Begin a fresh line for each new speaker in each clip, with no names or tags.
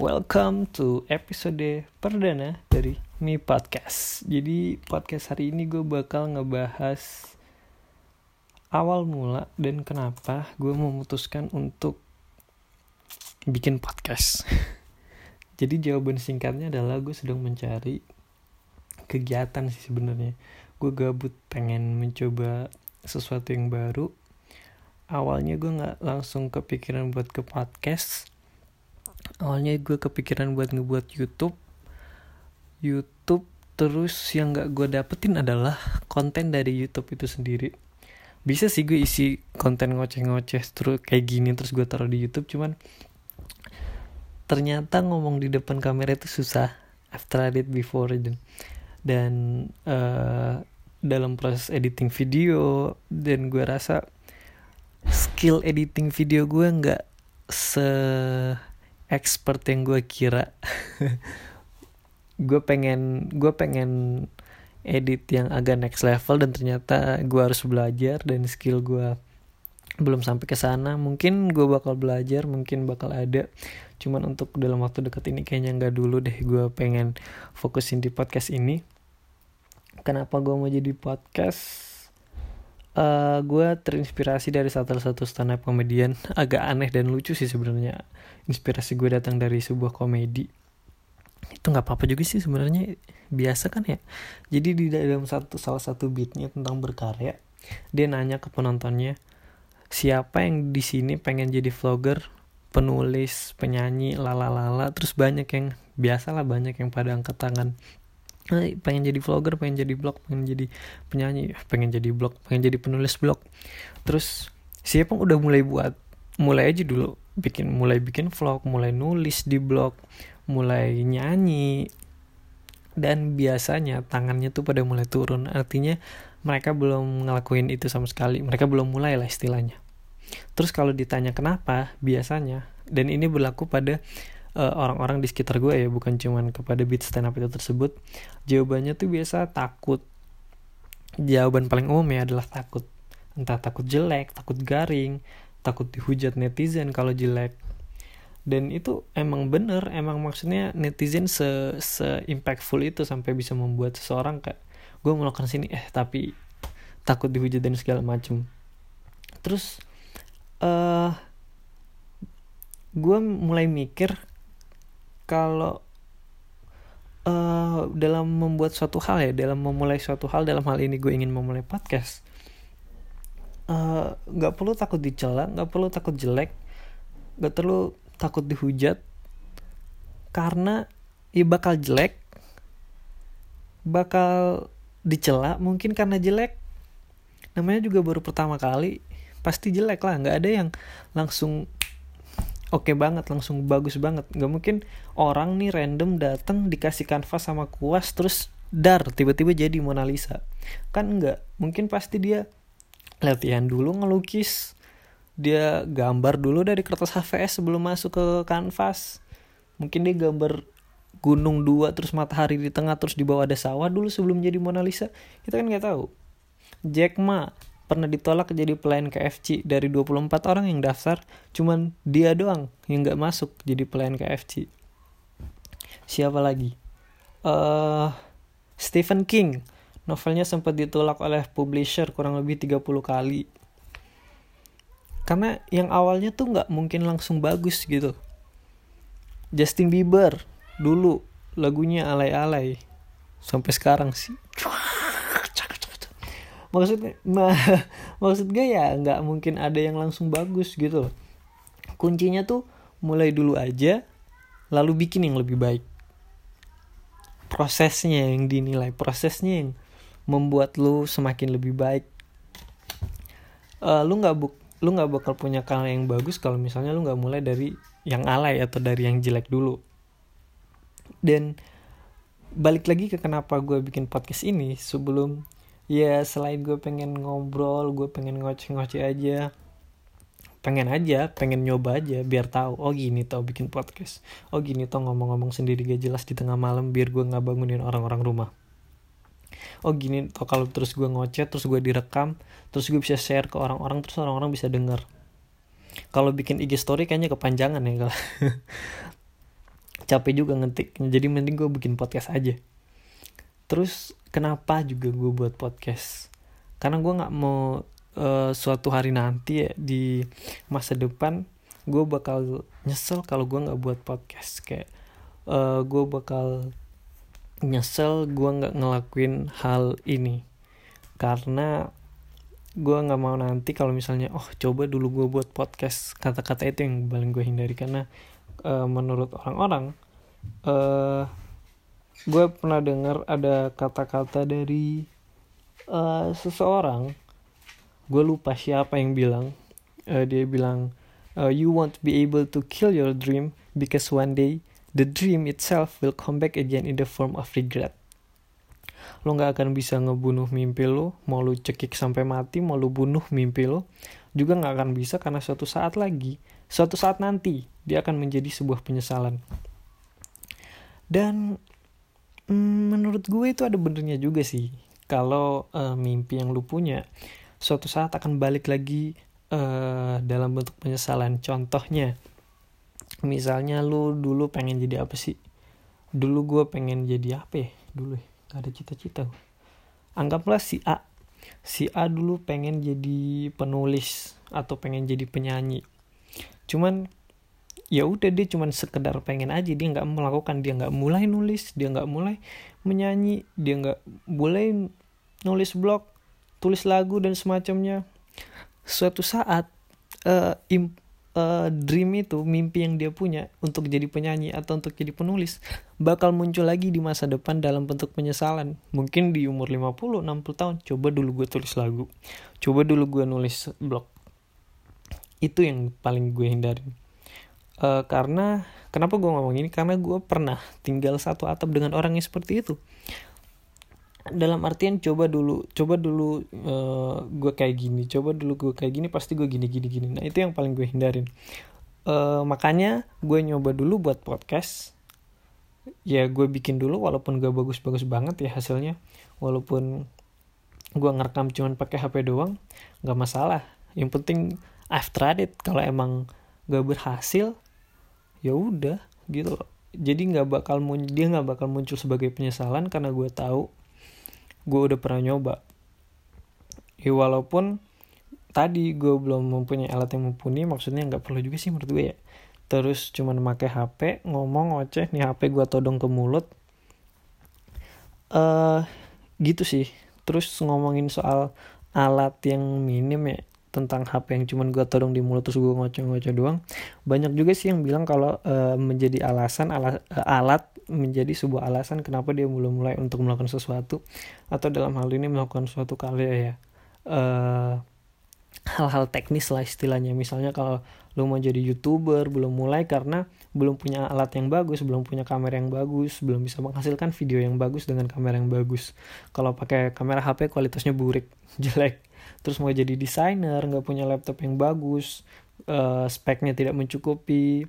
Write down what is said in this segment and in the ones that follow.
Welcome to episode perdana dari Mi Podcast. Jadi podcast hari ini gue bakal ngebahas awal mula dan kenapa gue memutuskan untuk bikin podcast. Jadi jawaban singkatnya adalah gue sedang mencari kegiatan sih sebenarnya. Gue gabut pengen mencoba sesuatu yang baru. Awalnya gue nggak langsung kepikiran buat ke podcast awalnya gue kepikiran buat ngebuat YouTube. YouTube terus yang gak gue dapetin adalah konten dari YouTube itu sendiri. Bisa sih gue isi konten ngoceh-ngoceh terus kayak gini terus gue taruh di YouTube cuman ternyata ngomong di depan kamera itu susah. I've tried it before dan dan uh, dalam proses editing video dan gue rasa skill editing video gue nggak se expert yang gue kira. Gue pengen gue pengen edit yang agak next level dan ternyata gue harus belajar dan skill gue belum sampai ke sana. Mungkin gue bakal belajar mungkin bakal ada. Cuman untuk dalam waktu dekat ini kayaknya nggak dulu deh gue pengen fokusin di podcast ini. Kenapa gue mau jadi podcast uh, eh, gue terinspirasi dari satu satu stand up komedian. Agak aneh dan lucu sih sebenarnya. Inspirasi gue datang dari sebuah komedi. Itu nggak apa-apa juga sih sebenarnya. Biasa kan ya? Jadi di dalam satu salah satu beatnya tentang berkarya dia nanya ke penontonnya siapa yang di sini pengen jadi vlogger penulis penyanyi lalalala terus banyak yang biasa lah banyak yang pada angkat tangan pengen jadi vlogger pengen jadi blog pengen jadi penyanyi pengen jadi blog pengen jadi penulis blog. Terus siapa udah mulai buat mulai aja dulu bikin mulai bikin vlog mulai nulis di blog mulai nyanyi. Dan biasanya tangannya tuh pada mulai turun. Artinya mereka belum ngelakuin itu sama sekali. Mereka belum mulai lah istilahnya. Terus kalau ditanya kenapa biasanya dan ini berlaku pada eh, orang-orang di sekitar gue ya bukan cuman kepada beat stand up itu tersebut. Jawabannya tuh biasa takut. Jawaban paling umum ya adalah takut. Entah takut jelek takut garing takut dihujat netizen kalau jelek. Dan itu emang bener emang maksudnya netizen se se impactful itu sampai bisa membuat seseorang kayak gue melakukan sini. Eh tapi takut dihujat dan segala macem. Terus uh, eh, gue mulai mikir kalau uh, dalam membuat suatu hal ya dalam memulai suatu hal dalam hal ini gue ingin memulai podcast eh, nggak uh, perlu takut dicela nggak perlu takut jelek nggak perlu takut dihujat karena ya bakal jelek bakal dicela mungkin karena jelek. Namanya juga baru pertama kali pasti jelek lah nggak ada yang langsung oke okay banget langsung bagus banget. Nggak mungkin orang nih random datang dikasih kanvas sama kuas terus dar tiba-tiba jadi Mona Lisa. Kan nggak mungkin pasti dia latihan dulu ngelukis dia gambar dulu dari kertas HVS sebelum masuk ke kanvas. Mungkin dia gambar gunung dua terus matahari di tengah terus di bawah ada sawah dulu sebelum jadi Mona Lisa. Kita kan nggak tahu. Jack Ma pernah ditolak jadi pelayan KFC dari 24 orang yang daftar cuman dia doang yang nggak masuk jadi pelayan KFC siapa lagi? Uh, Stephen King. Novelnya sempat ditolak oleh publisher kurang lebih 30 kali. Karena yang awalnya tuh nggak mungkin langsung bagus gitu. Justin Bieber dulu lagunya alay-alay. Sampai sekarang sih maksudnya nah, maksud gue ya nggak mungkin ada yang langsung bagus gitu kuncinya tuh mulai dulu aja lalu bikin yang lebih baik. Prosesnya yang dinilai prosesnya yang membuat lu semakin lebih baik. Uh, lu nggak buk lu nggak bakal punya karya yang bagus kalau misalnya lu nggak mulai dari yang alay atau dari yang jelek dulu. Dan balik lagi ke kenapa gue bikin podcast ini sebelum ya selain gue pengen ngobrol gue pengen ngoceh-ngoceh aja. Pengen aja pengen nyoba aja biar tahu oh gini tau bikin podcast. Oh gini tau ngomong-ngomong sendiri gak jelas di tengah malam biar gue nggak bangunin orang-orang rumah. Oh gini tau kalau terus gue ngoceh terus gue direkam terus gue bisa share ke orang-orang terus orang-orang bisa denger. Kalau bikin IG story kayaknya kepanjangan ya kalau capek juga ngetik. Jadi mending gue bikin podcast aja terus kenapa juga gue buat podcast? Karena gue nggak mau uh, suatu hari nanti ya di masa depan gue bakal nyesel kalau gue nggak buat podcast. Kayak uh, gue bakal nyesel gue nggak ngelakuin hal ini. Karena gue nggak mau nanti kalau misalnya oh coba dulu gue buat podcast. Kata-kata itu yang paling gue hindari. Karena uh, menurut orang-orang uh, gue pernah dengar ada kata-kata dari uh, seseorang gue lupa siapa yang bilang uh, dia bilang uh, you won't be able to kill your dream because one day the dream itself will come back again in the form of regret. Lo gak akan bisa ngebunuh mimpi lo, mau lo cekik sampai mati, mau lo bunuh mimpi lo, juga gak akan bisa karena suatu saat lagi, suatu saat nanti, dia akan menjadi sebuah penyesalan. Dan mm, menurut gue itu ada benernya juga sih, kalau uh, mimpi yang lo punya, suatu saat akan balik lagi uh, dalam bentuk penyesalan. Contohnya, misalnya lu dulu pengen jadi apa sih? Dulu gue pengen jadi apa ya? Dulu ya gak ada cita-cita anggaplah si A. Si A dulu pengen jadi penulis atau pengen jadi penyanyi. Cuman ya udah dia cuman sekedar pengen aja dia nggak melakukan dia nggak mulai nulis dia nggak mulai menyanyi dia nggak mulai nulis blog tulis lagu dan semacamnya. Suatu saat uh, uh, dream itu mimpi yang dia punya untuk jadi penyanyi atau untuk jadi penulis bakal muncul lagi di masa depan dalam bentuk penyesalan. Mungkin di umur 50 60 tahun coba dulu gue tulis lagu. Coba dulu gue nulis blog. Itu yang paling gue hindari uh, karena kenapa gue ngomong ini? Karena gue pernah tinggal satu atap dengan orang yang seperti itu. Dalam artian coba dulu coba dulu uh, eh, gue kayak gini coba dulu gue kayak gini pasti gue gini gini gini. Nah itu yang paling gue hindarin. Uh, makanya gue nyoba dulu buat podcast. Ya gue bikin dulu walaupun gak bagus-bagus banget ya hasilnya. Walaupun gue ngerekam cuman pakai HP doang nggak masalah. Yang penting I've tried it. Kalau emang gak berhasil ya udah gitu loh. Jadi nggak bakal dia nggak bakal muncul sebagai penyesalan karena gue tahu gue udah pernah nyoba. Ya walaupun tadi gue belum mempunyai alat yang mumpuni maksudnya nggak perlu juga sih menurut gue ya. Terus cuman pakai HP ngomong ngoceh nih HP gue todong ke mulut. Eh uh, gitu sih. Terus ngomongin soal alat yang minim ya tentang HP yang cuman gue todong di mulut terus gue ngoceh-ngoceh doang. Banyak juga sih yang bilang kalau uh, menjadi alasan alat, uh, alat menjadi sebuah alasan kenapa dia belum mulai untuk melakukan sesuatu atau dalam hal ini melakukan suatu karya ya. Uh, hal-hal teknis lah istilahnya. Misalnya kalau lu mau jadi youtuber belum mulai karena belum punya alat yang bagus belum punya kamera yang bagus belum bisa menghasilkan video yang bagus dengan kamera yang bagus. Kalau pakai kamera HP kualitasnya burik jelek. Terus mau jadi desainer nggak punya laptop yang bagus uh, speknya tidak mencukupi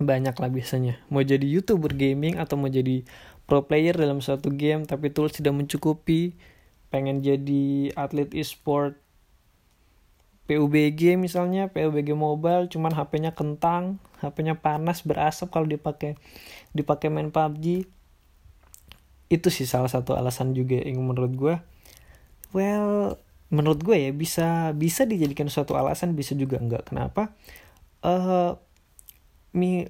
banyak lah biasanya. Mau jadi youtuber gaming atau mau jadi pro player dalam suatu game tapi tools tidak mencukupi pengen jadi atlet e-sport PUBG misalnya PUBG mobile cuman HP-nya kentang HP-nya panas berasap kalau dipakai dipakai main PUBG itu sih salah satu alasan juga yang menurut gue well menurut gue ya bisa bisa dijadikan suatu alasan bisa juga enggak. Kenapa? Uh, mi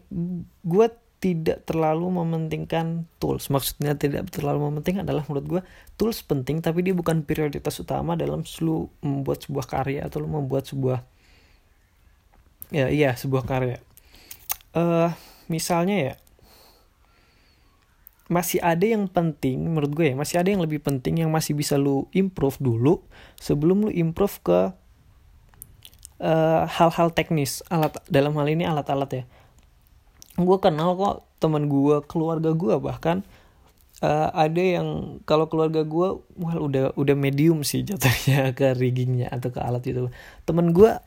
gue tidak terlalu mementingkan tools. Maksudnya tidak terlalu mementingkan adalah menurut gue tools penting tapi dia bukan prioritas utama dalam lu membuat sebuah karya atau lu membuat sebuah ya iya sebuah karya. Uh, misalnya ya masih ada yang penting menurut gue ya masih ada yang lebih penting yang masih bisa lu improve dulu sebelum lu improve ke eh, hal-hal uh, teknis alat dalam hal ini alat-alat ya gue kenal kok teman gue keluarga gue bahkan uh, ada yang kalau keluarga gue well udah udah medium sih jatuhnya ke riggingnya atau ke alat itu. Temen gue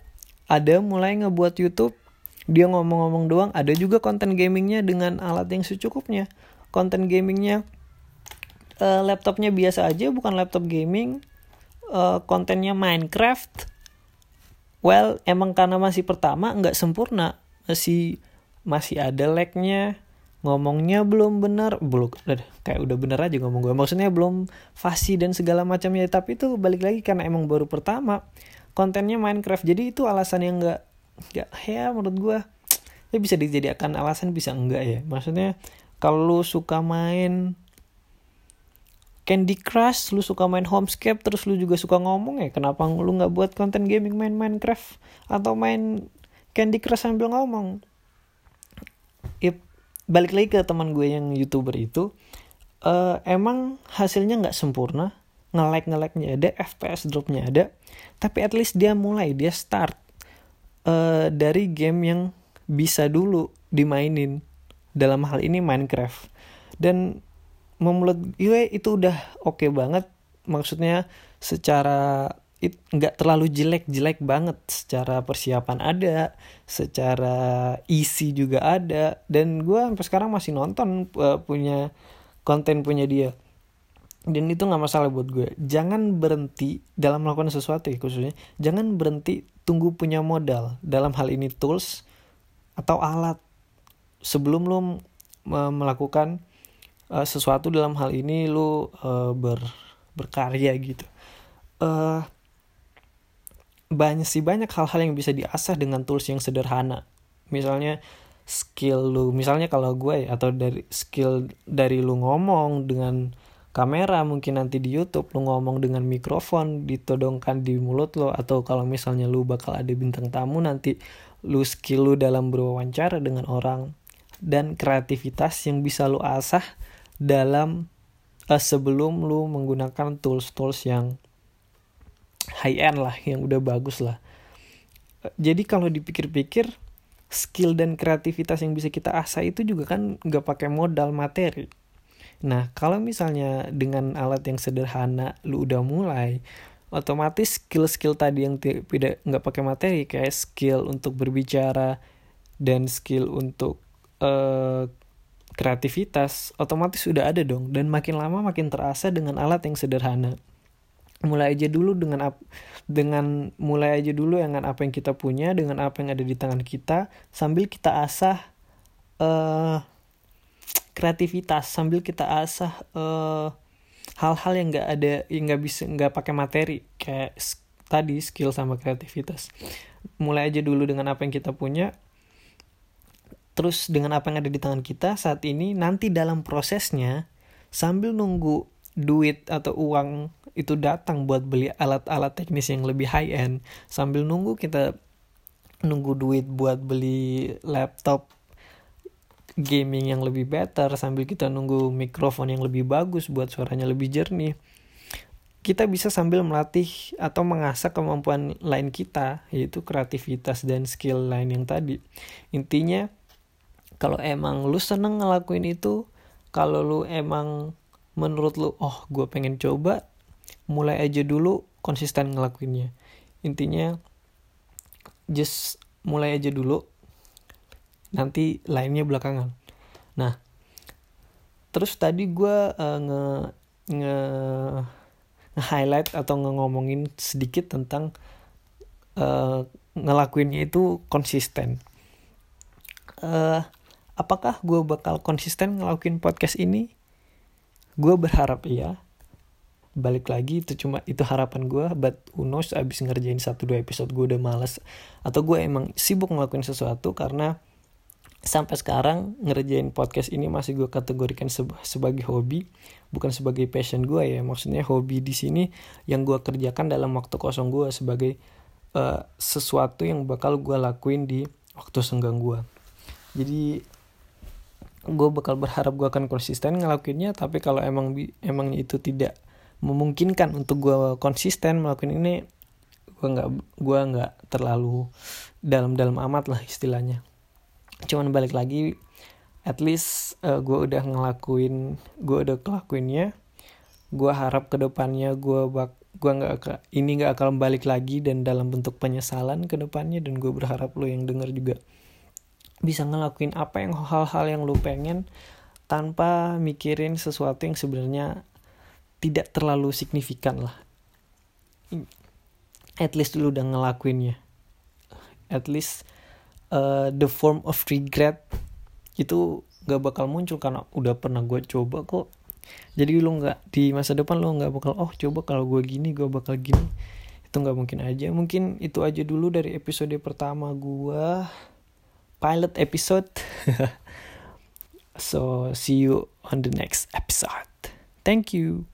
ada mulai ngebuat YouTube dia ngomong-ngomong doang ada juga konten gamingnya dengan alat yang secukupnya. Konten gamingnya uh, laptopnya biasa aja bukan laptop gaming uh, kontennya Minecraft. Well emang karena masih pertama nggak sempurna. Masih masih ada lagnya. Ngomongnya belum benar. Belum kayak udah bener aja ngomong gue. Maksudnya belum fasih dan segala macamnya. Tapi itu balik lagi karena emang baru pertama kontennya Minecraft. Jadi itu alasan yang enggak enggak ya menurut gue. Ya bisa dijadikan alasan bisa enggak ya. Maksudnya kalau lu suka main Candy Crush, lu suka main Homescape, terus lu juga suka ngomong ya, kenapa lu nggak buat konten gaming main Minecraft? Atau main Candy Crush sambil ngomong? Ya, balik lagi ke teman gue yang youtuber itu, uh, emang hasilnya nggak sempurna, nge-like nge-like-nya ada, FPS dropnya ada, tapi at least dia mulai, dia start uh, dari game yang bisa dulu dimainin. Dalam hal ini Minecraft. Dan menurut gue itu udah oke okay banget maksudnya secara nggak terlalu jelek-jelek banget. Secara persiapan ada secara isi juga ada. Dan gue sampai sekarang masih nonton uh, punya konten punya dia. Dan itu nggak masalah buat gue. Jangan berhenti dalam melakukan sesuatu ya khususnya. Jangan berhenti tunggu punya modal. Dalam hal ini tools atau alat. Sebelum lo melakukan uh, sesuatu dalam hal ini lu uh, ber berkarya gitu. Uh, banyak sih banyak hal-hal yang bisa diasah dengan tools yang sederhana. Misalnya skill lu. Misalnya kalau gue atau dari skill dari lu ngomong dengan kamera mungkin nanti di YouTube lu ngomong dengan mikrofon ditodongkan di mulut lo atau kalau misalnya lu bakal ada bintang tamu nanti lu skill lu dalam berwawancara dengan orang. Dan kreativitas yang bisa lu asah dalam uh, sebelum lu menggunakan tools-tools yang high end lah, yang udah bagus lah. Jadi kalau dipikir-pikir skill dan kreativitas yang bisa kita asah itu juga kan nggak pakai modal materi. Nah kalau misalnya dengan alat yang sederhana lu udah mulai, otomatis skill-skill tadi yang tidak nggak pakai materi kayak skill untuk berbicara dan skill untuk uh, kreativitas otomatis sudah ada dong dan makin lama makin terasa dengan alat yang sederhana mulai aja dulu dengan ap dengan mulai aja dulu dengan apa yang kita punya dengan apa yang ada di tangan kita sambil kita asah uh, kreativitas sambil kita asah eh, hal-hal yang nggak ada yang nggak bisa nggak pakai materi kayak tadi skill sama kreativitas. Mulai aja dulu dengan apa yang kita punya terus dengan apa yang ada di tangan kita saat ini nanti dalam prosesnya sambil nunggu duit atau uang itu datang buat beli alat-alat teknis yang lebih high end. Sambil nunggu kita nunggu duit buat beli laptop gaming yang lebih better sambil kita nunggu mikrofon yang lebih bagus buat suaranya lebih jernih kita bisa sambil melatih atau mengasah kemampuan lain kita yaitu kreativitas dan skill lain yang tadi. Intinya kalau emang lu seneng ngelakuin itu kalau lu emang menurut lu oh gue pengen coba mulai aja dulu konsisten ngelakuinnya. Intinya just mulai aja dulu nanti lainnya belakangan. Nah terus tadi gue uh, nge nge highlight atau ngomongin sedikit tentang uh, ngelakuinnya itu konsisten. Uh, apakah gue bakal konsisten ngelakuin podcast ini gue berharap iya. Balik lagi itu cuma itu harapan gue but who knows abis ngerjain satu dua episode gue udah males. Atau gue emang sibuk ngelakuin sesuatu karena sampai sekarang ngerjain podcast ini masih gue kategorikan se sebagai hobi bukan sebagai passion gue ya. Maksudnya hobi di sini yang gue kerjakan dalam waktu kosong gue sebagai uh, sesuatu yang bakal gue lakuin di waktu senggang gue jadi gue bakal berharap gue akan konsisten ngelakuinnya tapi kalau emang emang itu tidak memungkinkan untuk gue konsisten melakukan ini gue nggak gue nggak terlalu dalam-dalam amat lah istilahnya. Cuman balik lagi at least uh, eh, gue udah ngelakuin gue udah ngelakuinnya gue harap ke depannya gue bak gue nggak ini nggak akan balik lagi dan dalam bentuk penyesalan ke depannya dan gue berharap lo yang denger juga bisa ngelakuin apa yang hal-hal yang lu pengen tanpa mikirin sesuatu yang sebenarnya tidak terlalu signifikan lah. At least lu udah ngelakuinnya. At least uh, the form of regret itu gak bakal muncul karena udah pernah gue coba kok. Jadi lu nggak di masa depan lu nggak bakal oh coba kalau gue gini gue bakal gini itu nggak mungkin aja mungkin itu aja dulu dari episode pertama gue pilot episode. so, see you on the next episode. Thank you.